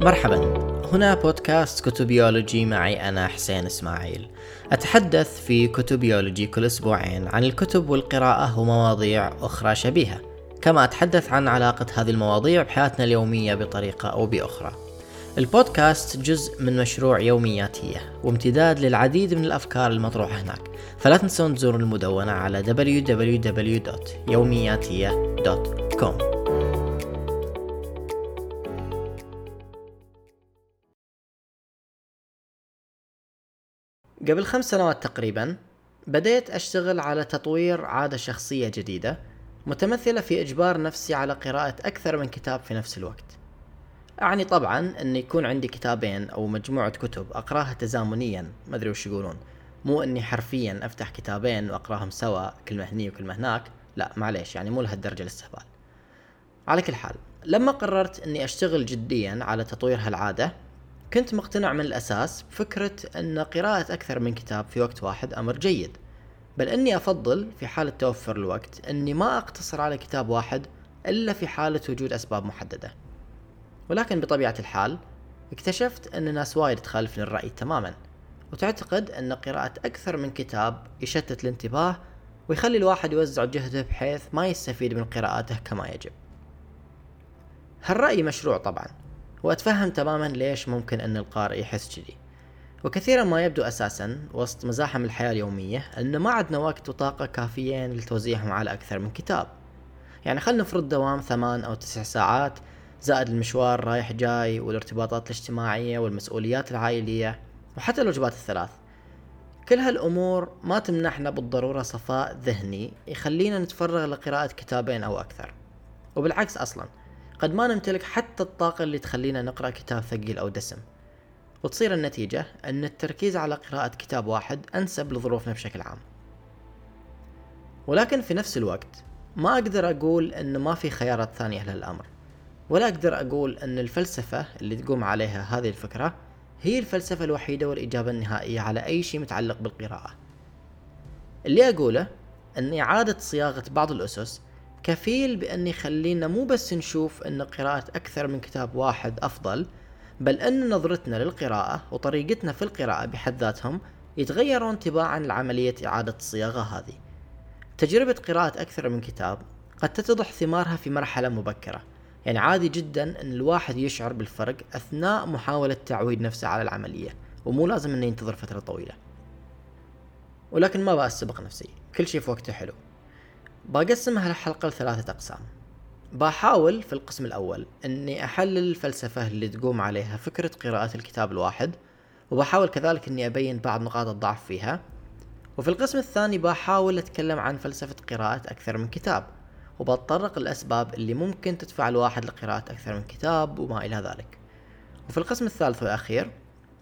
مرحبا. هنا بودكاست كتبيولوجي معي أنا حسين إسماعيل. أتحدث في كتبيولوجي كل أسبوعين عن الكتب والقراءة ومواضيع أخرى شبيهة كما أتحدث عن علاقة هذه المواضيع بحياتنا اليومية بطريقة أو بأخرى. البودكاست جزء من مشروع يومياتية وامتداد للعديد من الأفكار المطروحة هناك. فلا تنسون تزوروا المدونة على www.يومياتية.com قبل خمس سنوات تقريبا بديت أشتغل على تطوير عادة شخصية جديدة متمثلة في إجبار نفسي على قراءة أكثر من كتاب في نفس الوقت. أعني طبعا أن يكون عندي كتابين أو مجموعة كتب أقراها تزامنيا ما أدري وش يقولون. مو أني حرفيا أفتح كتابين وأقراهم سوا كلمة هني وكلمة هناك لا معليش يعني مو لهالدرجة الاستهبال. على كل حال لما قررت أني أشتغل جديا على تطوير هالعادة كنت مقتنع من الأساس بفكرة أن قراءة أكثر من كتاب في وقت واحد أمر جيد بل أني أفضل في حالة توفر الوقت أني ما أقتصر على كتاب واحد إلا في حالة وجود أسباب محددة. ولكن بطبيعة الحال اكتشفت أن ناس وايد تخالفني الرأي تماما وتعتقد أن قراءة أكثر من كتاب يشتت الانتباه ويخلي الواحد يوزع جهده بحيث ما يستفيد من قراءاته كما يجب. هالرأي مشروع طبعا وأتفهم تماما ليش ممكن أن القارئ يحس كذي. وكثيرا ما يبدو أساسا وسط مزاحم الحياة اليومية أن ما عندنا وقت وطاقة كافيين لتوزيعهم على أكثر من كتاب. يعني خلنا نفرض دوام ثمان أو تسع ساعات زائد المشوار رايح جاي والارتباطات الاجتماعية والمسؤوليات العائلية وحتى الوجبات الثلاث. كل هالأمور ما تمنحنا بالضرورة صفاء ذهني يخلينا نتفرغ لقراءة كتابين أو أكثر. وبالعكس أصلا قد ما نمتلك حتى الطاقة اللي تخلينا نقرأ كتاب ثقيل أو دسم. وتصير النتيجة أن التركيز على قراءة كتاب واحد أنسب لظروفنا بشكل عام. ولكن في نفس الوقت ما أقدر أقول أن ما في خيارات ثانية للأمر. ولا أقدر أقول أن الفلسفة اللي تقوم عليها هذه الفكرة هي الفلسفة الوحيدة والإجابة النهائية على أي شيء متعلق بالقراءة. اللي أقوله أن إعادة صياغة بعض الأسس كفيل بأن يخلينا مو بس نشوف أن قراءة أكثر من كتاب واحد أفضل بل أن نظرتنا للقراءة وطريقتنا في القراءة بحد ذاتهم يتغيرون تباعا لعملية إعادة الصياغة هذه. تجربة قراءة أكثر من كتاب قد تتضح ثمارها في مرحلة مبكرة. يعني عادي جدا أن الواحد يشعر بالفرق أثناء محاولة تعويد نفسه على العملية ومو لازم أنه ينتظر فترة طويلة. ولكن ما بأسبق نفسي كل شيء في وقته حلو. بقسم هالحلقة لثلاثة أقسام. بحاول في القسم الأول أني أحلل الفلسفة اللي تقوم عليها فكرة قراءة الكتاب الواحد وبحاول كذلك أني أبين بعض نقاط الضعف فيها. وفي القسم الثاني بحاول أتكلم عن فلسفة قراءة أكثر من كتاب وبتطرق الأسباب اللي ممكن تدفع الواحد لقراءة أكثر من كتاب وما إلى ذلك. وفي القسم الثالث والأخير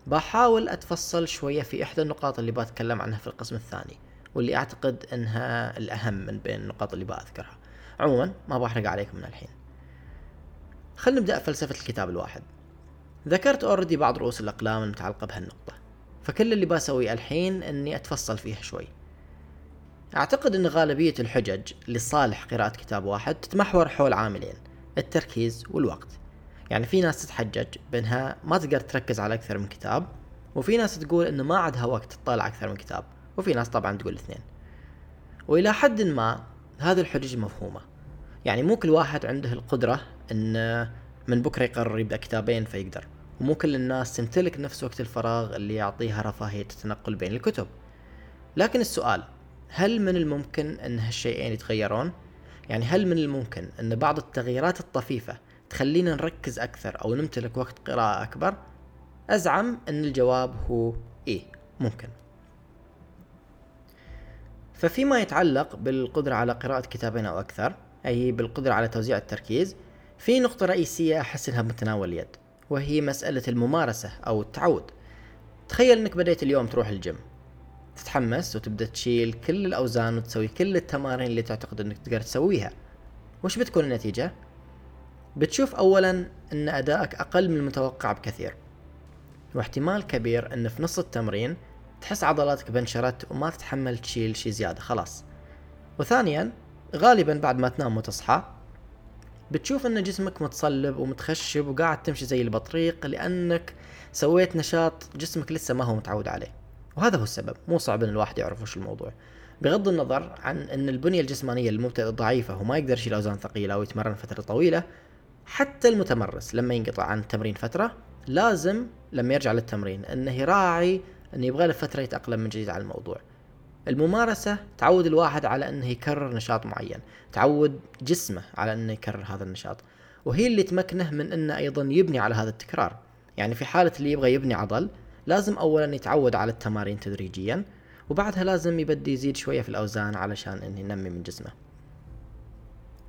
بحاول أتفصل شوية في إحدى النقاط اللي بتكلم عنها في القسم الثاني. واللي أعتقد أنها الأهم من بين النقاط اللي بأذكرها عموما ما بحرق عليكم من الحين. خلينا نبدأ فلسفة الكتاب الواحد. ذكرت اوريدي بعض رؤوس الأقلام المتعلقة بهالنقطة فكل اللي بسويه الحين أني أتفصل فيها شوي. أعتقد أن غالبية الحجج لصالح قراءة كتاب واحد تتمحور حول عاملين التركيز والوقت. يعني في ناس تتحجج بأنها ما تقدر تركز على أكثر من كتاب وفي ناس تقول أنه ما عندها وقت تطالع أكثر من كتاب. وفي ناس طبعا تقول الاثنين وإلى حد ما هذه الحجج مفهومة. يعني مو كل واحد عنده القدرة أن من بكرة يقرر يبدأ كتابين فيقدر. ومو كل الناس تمتلك نفس وقت الفراغ اللي يعطيها رفاهية التنقل بين الكتب. لكن السؤال هل من الممكن أن هالشيئين يتغيرون؟ يعني هل من الممكن أن بعض التغييرات الطفيفة تخلينا نركز أكثر أو نمتلك وقت قراءة أكبر؟ أزعم أن الجواب هو إيه ممكن. ففيما يتعلق بالقدرة على قراءة كتابين أو أكثر أي بالقدرة على توزيع التركيز في نقطة رئيسية أحس إنها بمتناول اليد وهي مسألة الممارسة أو التعود. تخيل إنك بديت اليوم تروح الجيم. تتحمس وتبدأ تشيل كل الأوزان وتسوي كل التمارين اللي تعتقد إنك تقدر تسويها. وش بتكون النتيجة؟ بتشوف أولا أن أدائك أقل من المتوقع بكثير واحتمال كبير أن في نص التمرين تحس عضلاتك بنشرت وما تتحمل تشيل شي زيادة خلاص. وثانيا غالبا بعد ما تنام وتصحى بتشوف إن جسمك متصلب ومتخشب وقاعد تمشي زي البطريق لأنك سويت نشاط جسمك لسه ما هو متعود عليه. وهذا هو السبب. مو صعب إن الواحد يعرف وش الموضوع. بغض النظر عن إن البنية الجسمانية للمبتدئ ضعيفة وما يقدر يشيل أوزان ثقيلة أو يتمرن فترة طويلة حتى المتمرس لما ينقطع عن التمرين فترة لازم لما يرجع للتمرين إنه يراعي انه يبغى له فترة يتأقلم من جديد على الموضوع. الممارسة تعود الواحد على أنه يكرر نشاط معين تعود جسمه على أنه يكرر هذا النشاط. وهي اللي تمكنه من أنه أيضا يبني على هذا التكرار. يعني في حالة اللي يبغى يبني عضل لازم اولا يتعود على التمارين تدريجيا وبعدها لازم يبدي يزيد شوية في الأوزان علشان إنه ينمي من جسمه.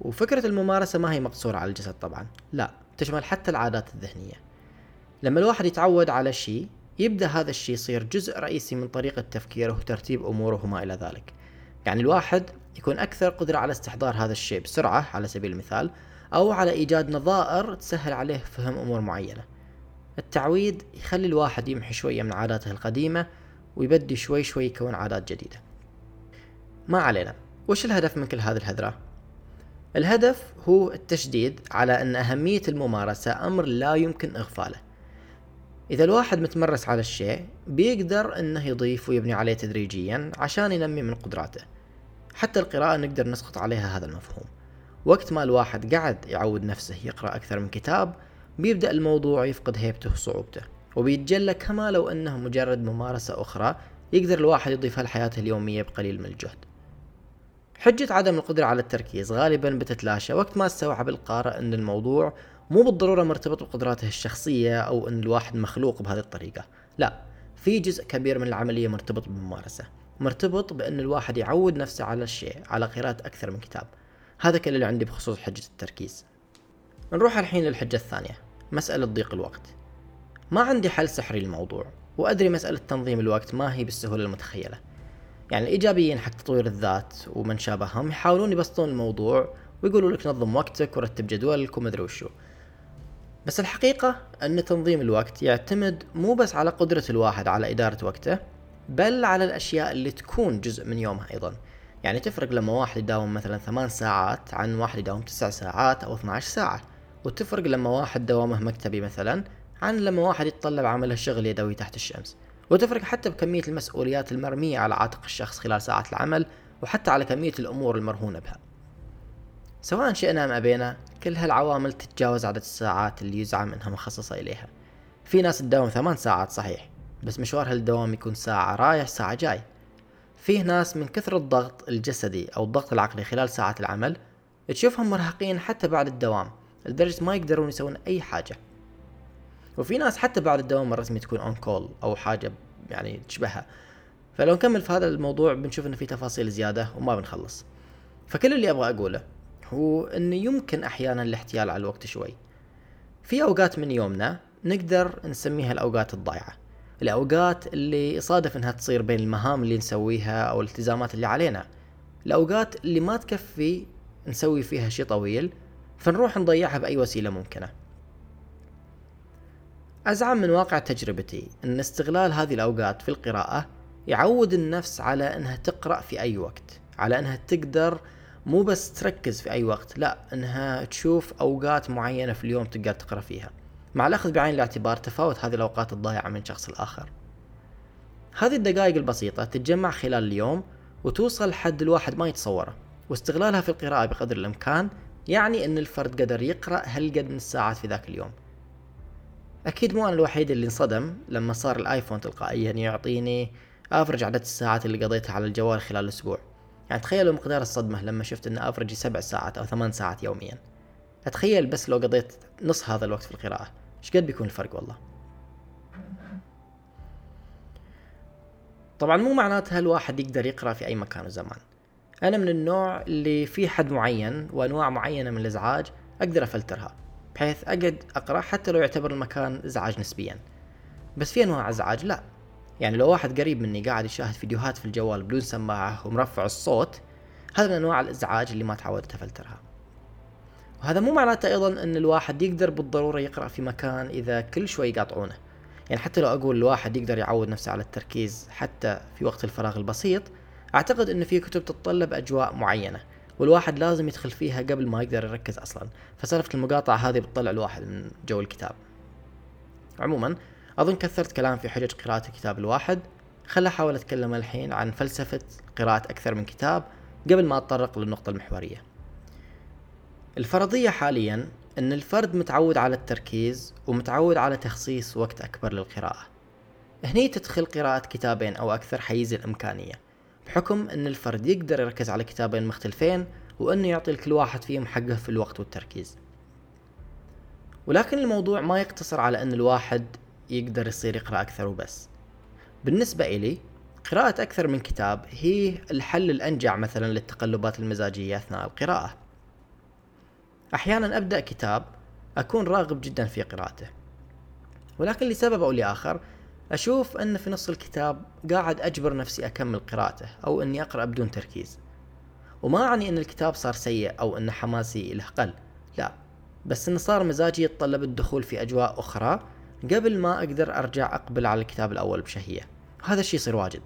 وفكرة الممارسة ما هي مقصورة على الجسد طبعا لا تشمل حتى العادات الذهنية. لما الواحد يتعود على شيء يبدأ هذا الشيء يصير جزء رئيسي من طريقة تفكيره وترتيب أموره وما إلى ذلك. يعني الواحد يكون أكثر قدرة على استحضار هذا الشيء بسرعة على سبيل المثال أو على إيجاد نظائر تسهل عليه فهم أمور معينة. التعويد يخلي الواحد يمحي شوية من عاداته القديمة ويبدي شوي شوي يكون عادات جديدة. ما علينا. وش الهدف من كل هذه الهذرة؟ الهدف هو التشديد على أن أهمية الممارسة أمر لا يمكن إغفاله. إذا الواحد متمرس على الشيء بيقدر إنه يضيف ويبني عليه تدريجيا عشان ينمي من قدراته. حتى القراءة نقدر نسقط عليها هذا المفهوم. وقت ما الواحد قعد يعود نفسه يقرأ أكثر من كتاب بيبدأ الموضوع يفقد هيبته وصعوبته وبيتجلى كما لو أنه مجرد ممارسة أخرى يقدر الواحد يضيفها لحياته اليومية بقليل من الجهد. حجة عدم القدرة على التركيز غالبا بتتلاشى وقت ما استوعب القارئ أن الموضوع مو بالضرورة مرتبط بقدراته الشخصية أو أن الواحد مخلوق بهذه الطريقة. لا في جزء كبير من العملية مرتبط بالممارسة. مرتبط بأن الواحد يعود نفسه على الشيء على قراءة أكثر من كتاب. هذا كل اللي عندي بخصوص حجة التركيز. نروح الحين للحجة الثانية مسألة ضيق الوقت. ما عندي حل سحري للموضوع وأدري مسألة تنظيم الوقت ما هي بالسهولة المتخيلة. يعني الإيجابيين حق تطوير الذات ومن شابههم يحاولون يبسطون الموضوع ويقولوا لك نظم وقتك ورتب جدولك ومدري وشو. بس الحقيقة أن تنظيم الوقت يعتمد مو بس على قدرة الواحد على إدارة وقته بل على الأشياء اللي تكون جزء من يومه أيضا. يعني تفرق لما واحد يداوم مثلا ثمان ساعات عن واحد يداوم تسع ساعات أو 12 ساعة. وتفرق لما واحد دوامه مكتبي مثلا عن لما واحد يتطلب عمله شغل يدوي تحت الشمس. وتفرق حتى بكمية المسؤوليات المرمية على عاتق الشخص خلال ساعات العمل وحتى على كمية الأمور المرهونة بها. سواء شئنا أم أبينا كل هالعوامل تتجاوز عدد الساعات اللي يزعم إنها مخصصة إليها. في ناس تداوم ثمان ساعات صحيح بس مشوار هالدوام يكون ساعة رايح ساعة جاي. فيه ناس من كثر الضغط الجسدي أو الضغط العقلي خلال ساعات العمل تشوفهم مرهقين حتى بعد الدوام. لدرجة ما يقدرون يسوون أي حاجة. وفي ناس حتى بعد الدوام الرسمي تكون on call أو حاجة يعني تشبهها. فلو نكمل في هذا الموضوع بنشوف إنه في تفاصيل زيادة وما بنخلص. فكل اللي أبغى أقوله هو انه يمكن أحيانا الاحتيال على الوقت شوي. في أوقات من يومنا نقدر نسميها الأوقات الضايعة. الأوقات اللي يصادف إنها تصير بين المهام اللي نسويها أو الالتزامات اللي علينا. الأوقات اللي ما تكفي نسوي فيها شيء طويل فنروح نضيعها بأي وسيلة ممكنة. أزعم من واقع تجربتي إن استغلال هذه الأوقات في القراءة يعود النفس على إنها تقرأ في أي وقت على إنها تقدر مو بس تركز في أي وقت لا إنها تشوف أوقات معينة في اليوم تقدر تقرأ فيها. مع الأخذ بعين الاعتبار تفاوت هذه الأوقات الضائعه من شخص الآخر هذه الدقائق البسيطة تتجمع خلال اليوم وتوصل حد الواحد ما يتصوره. واستغلالها في القراءة بقدر الإمكان يعني إن الفرد قدر يقرأ هالقد من الساعات في ذاك اليوم. أكيد مو أنا الوحيد اللي انصدم لما صار الآيفون تلقائيا يعطيني افرج عدد الساعات اللي قضيتها على الجوال خلال الأسبوع. يعني تخيلوا مقدار الصدمة لما شفت إن افرجي سبع ساعات أو ثمان ساعات يوميا. أتخيل بس لو قضيت نص هذا الوقت في القراءة. إيش قد بيكون الفرق والله؟ طبعا مو معناتها الواحد يقدر يقرأ في أي مكان وزمان. أنا من النوع اللي في حد معين وأنواع معينة من الإزعاج أقدر أفلترها بحيث أقعد أقرأ حتى لو يعتبر المكان إزعاج نسبيا. بس في أنواع إزعاج لا. يعني لو واحد قريب مني قاعد يشاهد فيديوهات في الجوال بدون سماعة ومرفع الصوت هذا من أنواع الإزعاج اللي ما تعودت أفلترها. وهذا مو معناته أيضا إن الواحد يقدر بالضرورة يقرأ في مكان إذا كل شوي يقاطعونه. يعني حتى لو أقول الواحد يقدر يعود نفسه على التركيز حتى في وقت الفراغ البسيط أعتقد إن في كتب تتطلب أجواء معينة والواحد لازم يدخل فيها قبل ما يقدر يركز أصلا. فسالفة المقاطعة هذه بتطلع الواحد من جو الكتاب. عموما أظن كثرت كلام في حجج قراءة الكتاب الواحد. خل أحاول أتكلم الحين عن فلسفة قراءة أكثر من كتاب قبل ما أتطرق للنقطة المحورية. الفرضية حاليا إن الفرد متعود على التركيز ومتعود على تخصيص وقت أكبر للقراءة. هني تدخل قراءة كتابين أو أكثر حيز الإمكانية بحكم أن الفرد يقدر يركز على كتابين مختلفين وأنه يعطي لكل واحد فيهم حقه في الوقت والتركيز. ولكن الموضوع ما يقتصر على أن الواحد يقدر يصير يقرأ أكثر وبس. بالنسبة إلي قراءة أكثر من كتاب هي الحل الأنجع مثلا للتقلبات المزاجية أثناء القراءة. أحيانا أبدأ كتاب أكون راغب جدا في قراءته. ولكن لسبب أو لآخر أشوف أن في نص الكتاب قاعد أجبر نفسي أكمل قراءته أو أني أقرأ بدون تركيز. وما أعني أن الكتاب صار سيء أو أن حماسي له قل لا. بس أنه صار مزاجي يتطلب الدخول في أجواء أخرى قبل ما أقدر أرجع أقبل على الكتاب الأول بشهية. هذا الشيء يصير واجد.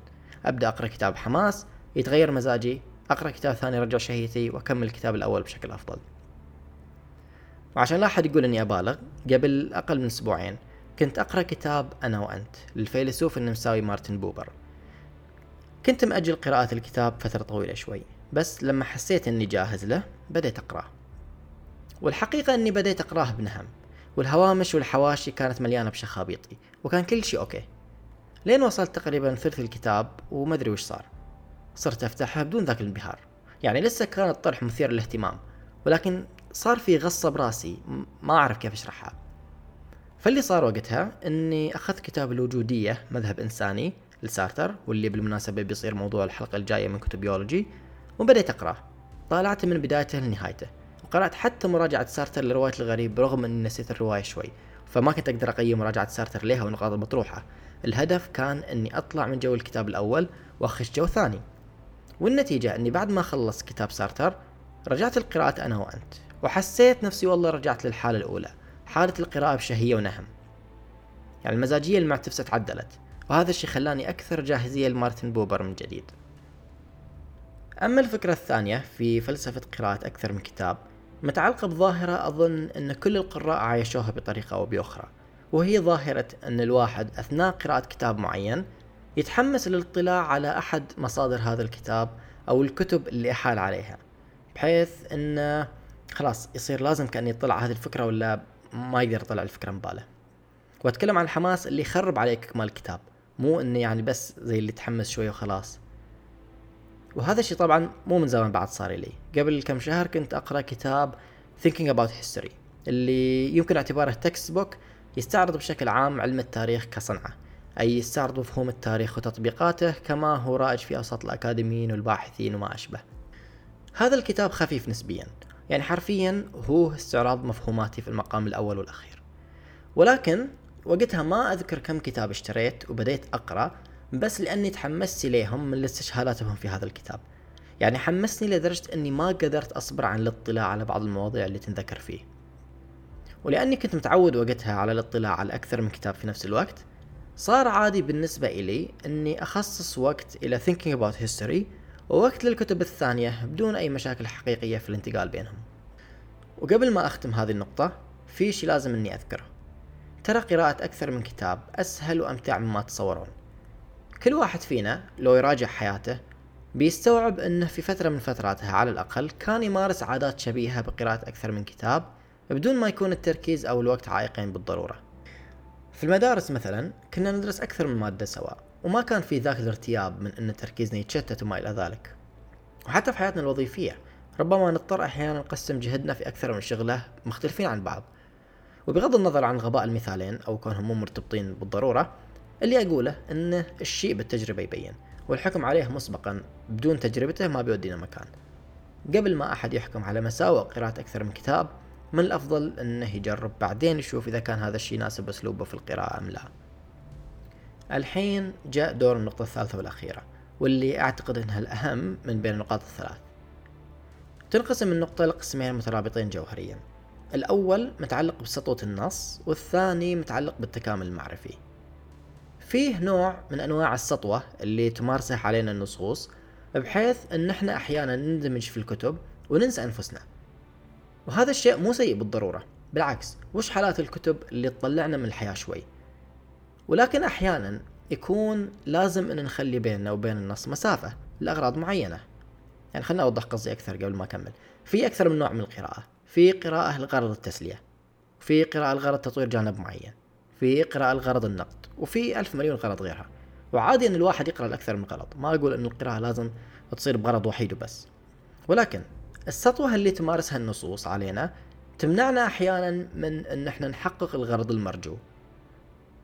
أبدأ أقرأ كتاب حماس يتغير مزاجي أقرأ كتاب ثاني يرجع شهيتي وأكمل الكتاب الأول بشكل أفضل. وعشان لا أحد يقول أني أبالغ قبل أقل من أسبوعين كنت أقرأ كتاب أنا وأنت للفيلسوف النمساوي مارتن بوبر. كنت مأجل قراءة الكتاب فترة طويلة شوي بس لما حسيت أني جاهز له بديت أقرأه. والحقيقة أني بديت أقرأه بنهم. والهوامش والحواشي كانت مليانة بشخابيطي وكان كل شيء أوكي. لين وصلت تقريبا ثلث الكتاب ومدري وش صار. صرت أفتحها بدون ذاك الانبهار. يعني لسه كان الطرح مثير للاهتمام. ولكن صار في غصة براسي. ما أعرف كيف أشرحها. فاللي صار وقتها إني أخذت كتاب الوجودية مذهب إنساني لسارتر واللي بالمناسبة بيصير موضوع الحلقة الجاية من كتب بيولوجي وبديت أقرأه. طالعته من بدايته لنهايته. وقرأت حتى مراجعة سارتر لرواية الغريب برغم إني نسيت الرواية شوي. فما كنت أقدر أقيم مراجعة سارتر لها والنقاط المطروحة الهدف كان إني أطلع من جو الكتاب الأول وأخش جو ثاني. والنتيجة إني بعد ما خلص كتاب سارتر رجعت القراءة أنا وأنت. وحسيت نفسي والله رجعت للحالة الأولى. حالة القراءة بشهية ونهم. يعني المزاجية المعتفسة تعدلت وهذا الشيء خلاني أكثر جاهزية لمارتن بوبر من جديد. أما الفكرة الثانية في فلسفة قراءة أكثر من كتاب متعلقة بظاهرة أظن أن كل القراء عايشوها بطريقة أو بأخرى وهي ظاهرة أن الواحد أثناء قراءة كتاب معين يتحمس للاطلاع على أحد مصادر هذا الكتاب أو الكتب اللي أحال عليها بحيث أنه خلاص يصير لازم كأن يطلع هذه الفكرة ولا ما يقدر يطلع الفكرة من باله وأتكلم عن الحماس اللي يخرب عليك اكمال الكتاب مو أنه يعني بس زي اللي تحمس شوي وخلاص. وهذا الشيء طبعا مو من زمان بعد صار لي. قبل كم شهر كنت أقرأ كتاب Thinking About History اللي يمكن اعتباره textbook يستعرض بشكل عام علم التاريخ كصنعة. أي يستعرض مفهوم التاريخ وتطبيقاته كما هو رائج في أوساط الأكاديميين والباحثين وما أشبه. هذا الكتاب خفيف نسبيا يعني حرفيا هو استعراض مفهوماتي في المقام الأول والأخير. ولكن وقتها ما أذكر كم كتاب اشتريت وبديت أقرأ بس لأني تحمست إليهم من استشهاداتهم في هذا الكتاب. يعني حمسني لدرجة أني ما قدرت أصبر عن الاطلاع على بعض المواضيع اللي تنذكر فيه. ولأني كنت متعود وقتها على الاطلاع على أكثر من كتاب في نفس الوقت صار عادي بالنسبة إلي أني أخصص وقت إلى thinking about history ووقت للكتب الثانية بدون أي مشاكل حقيقية في الانتقال بينهم. وقبل ما أختم هذه النقطة في شي لازم أني أذكره. ترى قراءة أكثر من كتاب أسهل وأمتع مما تتصورون كل واحد فينا لو يراجع حياته بيستوعب أنه في فترة من فتراتها على الأقل كان يمارس عادات شبيهة بقراءة أكثر من كتاب بدون ما يكون التركيز أو الوقت عائقين بالضرورة. في المدارس مثلا كنا ندرس أكثر من مادة سوا وما كان في ذاك الارتياب من أن تركيزنا يتشتت وما إلى ذلك. وحتى في حياتنا الوظيفية ربما نضطر أحيانا نقسم جهدنا في أكثر من شغلة مختلفين عن بعض. وبغض النظر عن غباء المثالين أو كونهم مو مرتبطين بالضرورة اللي أقوله أن الشيء بالتجربة يبين والحكم عليه مسبقا بدون تجربته ما بيودينا مكان. قبل ما أحد يحكم على مساوئ قراءة أكثر من كتاب من الأفضل أنه يجرب بعدين يشوف إذا كان هذا الشيء يناسب أسلوبه في القراءة أم لا. الحين جاء دور النقطة الثالثة والأخيرة واللي أعتقد أنها الأهم من بين النقاط الثلاث. تنقسم النقطة لقسمين مترابطين جوهريا. الأول متعلق بسطوة النص والثاني متعلق بالتكامل المعرفي. فيه نوع من أنواع السطوة اللي تمارسه علينا النصوص بحيث أن إحنا أحيانا نندمج في الكتب وننسى أنفسنا. وهذا الشيء مو سيء بالضرورة بالعكس وش حالات الكتب اللي تطلعنا من الحياة شوي؟ ولكن أحيانا يكون لازم أن نخلي بيننا وبين النص مسافة لأغراض معينة. يعني خلنا أوضح قصدي أكثر قبل ما أكمل. في أكثر من نوع من القراءة. في قراءة لغرض التسلية. في قراءة لغرض تطوير جانب معين. في قراءة لغرض النقد وفي ألف مليون غرض غيرها. وعادي أن الواحد يقرأ لأكثر من غرض ما أقول أن القراءة لازم تصير بغرض وحيد وبس. ولكن السطوة اللي تمارسها النصوص علينا تمنعنا أحيانا من أن إحنا نحقق الغرض المرجو.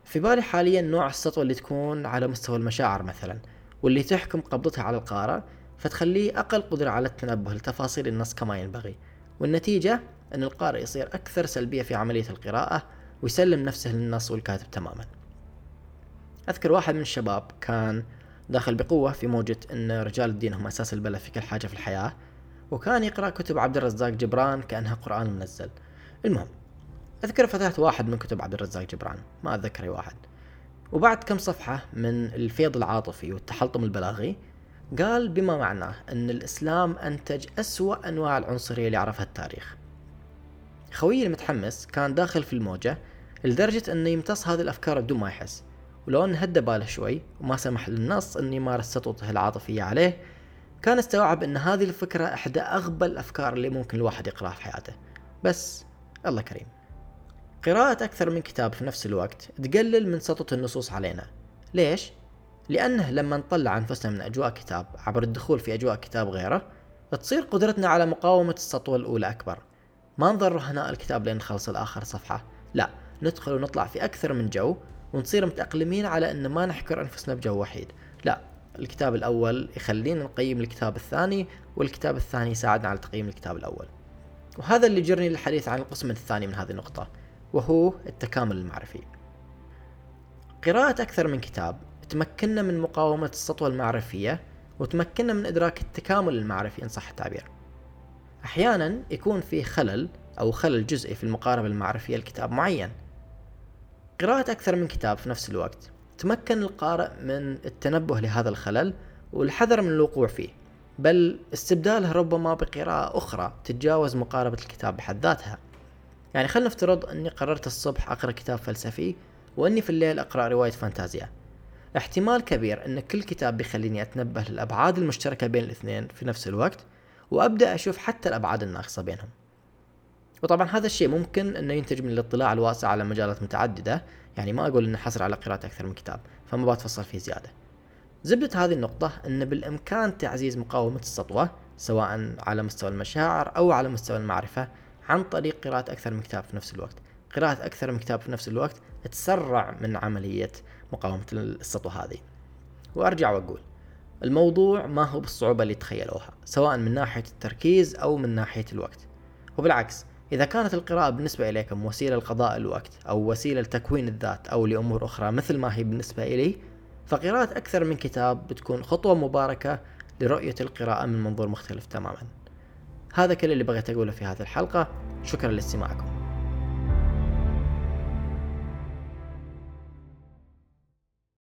في بالي حاليا نوع السطوة اللي تكون على مستوى المشاعر مثلا واللي تحكم قبضتها على القارئ فتخليه أقل قدرة على التنبه لتفاصيل النص كما ينبغي. والنتيجة أن القارئ يصير أكثر سلبية في عملية القراءة ويسلم نفسه للنص والكاتب تماما. أذكر واحد من الشباب كان داخل بقوة في موجة أن رجال الدين هم أساس البلد في كل حاجة في الحياة وكان يقرأ كتب عبد الرزاق جبران كأنها قرآن منزل. المهم أذكر فتحت واحد من كتب عبد الرزاق جبران ما أتذكر أي واحد. وبعد كم صفحة من الفيض العاطفي والتحلطم البلاغي قال بما معناه أن الإسلام أنتج أسوأ أنواع العنصرية اللي عرفها التاريخ. خويي المتحمس كان داخل في الموجة لدرجة أنه يمتص هذه الأفكار بدون ما يحس. ولو أن هدى باله شوي وما سمح للنص أن يمارس سطوته العاطفية عليه كان استوعب أن هذه الفكرة إحدى أغبى الأفكار اللي ممكن الواحد يقرأها في حياته. بس الله كريم. قراءة أكثر من كتاب في نفس الوقت تقلل من سطوة النصوص علينا. ليش؟ لأنه لما نطلع أنفسنا من أجواء كتاب عبر الدخول في أجواء كتاب غيره تصير قدرتنا على مقاومة السطوة الأولى أكبر. ما نظل رهناء الكتاب لين نخلص الآخر صفحة. لا ندخل ونطلع في أكثر من جو ونصير متأقلمين على أن ما نحكر أنفسنا بجو وحيد. لا الكتاب الأول يخلينا نقيم الكتاب الثاني والكتاب الثاني يساعدنا على تقييم الكتاب الأول. وهذا اللي جرني للحديث عن القسم الثاني من هذه النقطة وهو التكامل المعرفي. قراءة أكثر من كتاب تمكننا من مقاومة السطوة المعرفية وتمكننا من إدراك التكامل المعرفي إن صح التعبير. أحيانا يكون في خلل أو خلل جزئي في المقاربة المعرفية لكتاب معين. قراءة أكثر من كتاب في نفس الوقت تمكن القارئ من التنبه لهذا الخلل والحذر من الوقوع فيه بل استبداله ربما بقراءة أخرى تتجاوز مقاربة الكتاب بحد ذاتها. يعني خلنا نفترض أني قررت الصبح أقرأ كتاب فلسفي وأني في الليل أقرأ رواية فانتازيا. احتمال كبير أن كل كتاب بيخليني أتنبه للأبعاد المشتركة بين الاثنين في نفس الوقت وأبدأ أشوف حتى الأبعاد الناقصة بينهم. وطبعا هذا الشيء ممكن إنه ينتج من الاطلاع الواسع على مجالات متعددة. يعني ما أقول إنه حصر على قراءة أكثر من كتاب فما بتفصل فيه زيادة. زبدة هذه النقطة أن بالإمكان تعزيز مقاومة السطوة سواء على مستوى المشاعر أو على مستوى المعرفة عن طريق قراءة أكثر من كتاب في نفس الوقت. قراءة أكثر من كتاب في نفس الوقت تسرع من عملية مقاومة السطوة هذه. وأرجع وأقول الموضوع ما هو بالصعوبة اللي تخيلوها سواء من ناحية التركيز أو من ناحية الوقت. وبالعكس إذا كانت القراءة بالنسبة إليكم وسيلة لقضاء الوقت أو وسيلة لتكوين الذات أو لأمور أخرى مثل ما هي بالنسبة إلي فقراءة أكثر من كتاب بتكون خطوة مباركة لرؤية القراءة من منظور مختلف تماما. هذا كل اللي بغيت أقوله في هذه الحلقة. شكرا لاستماعكم.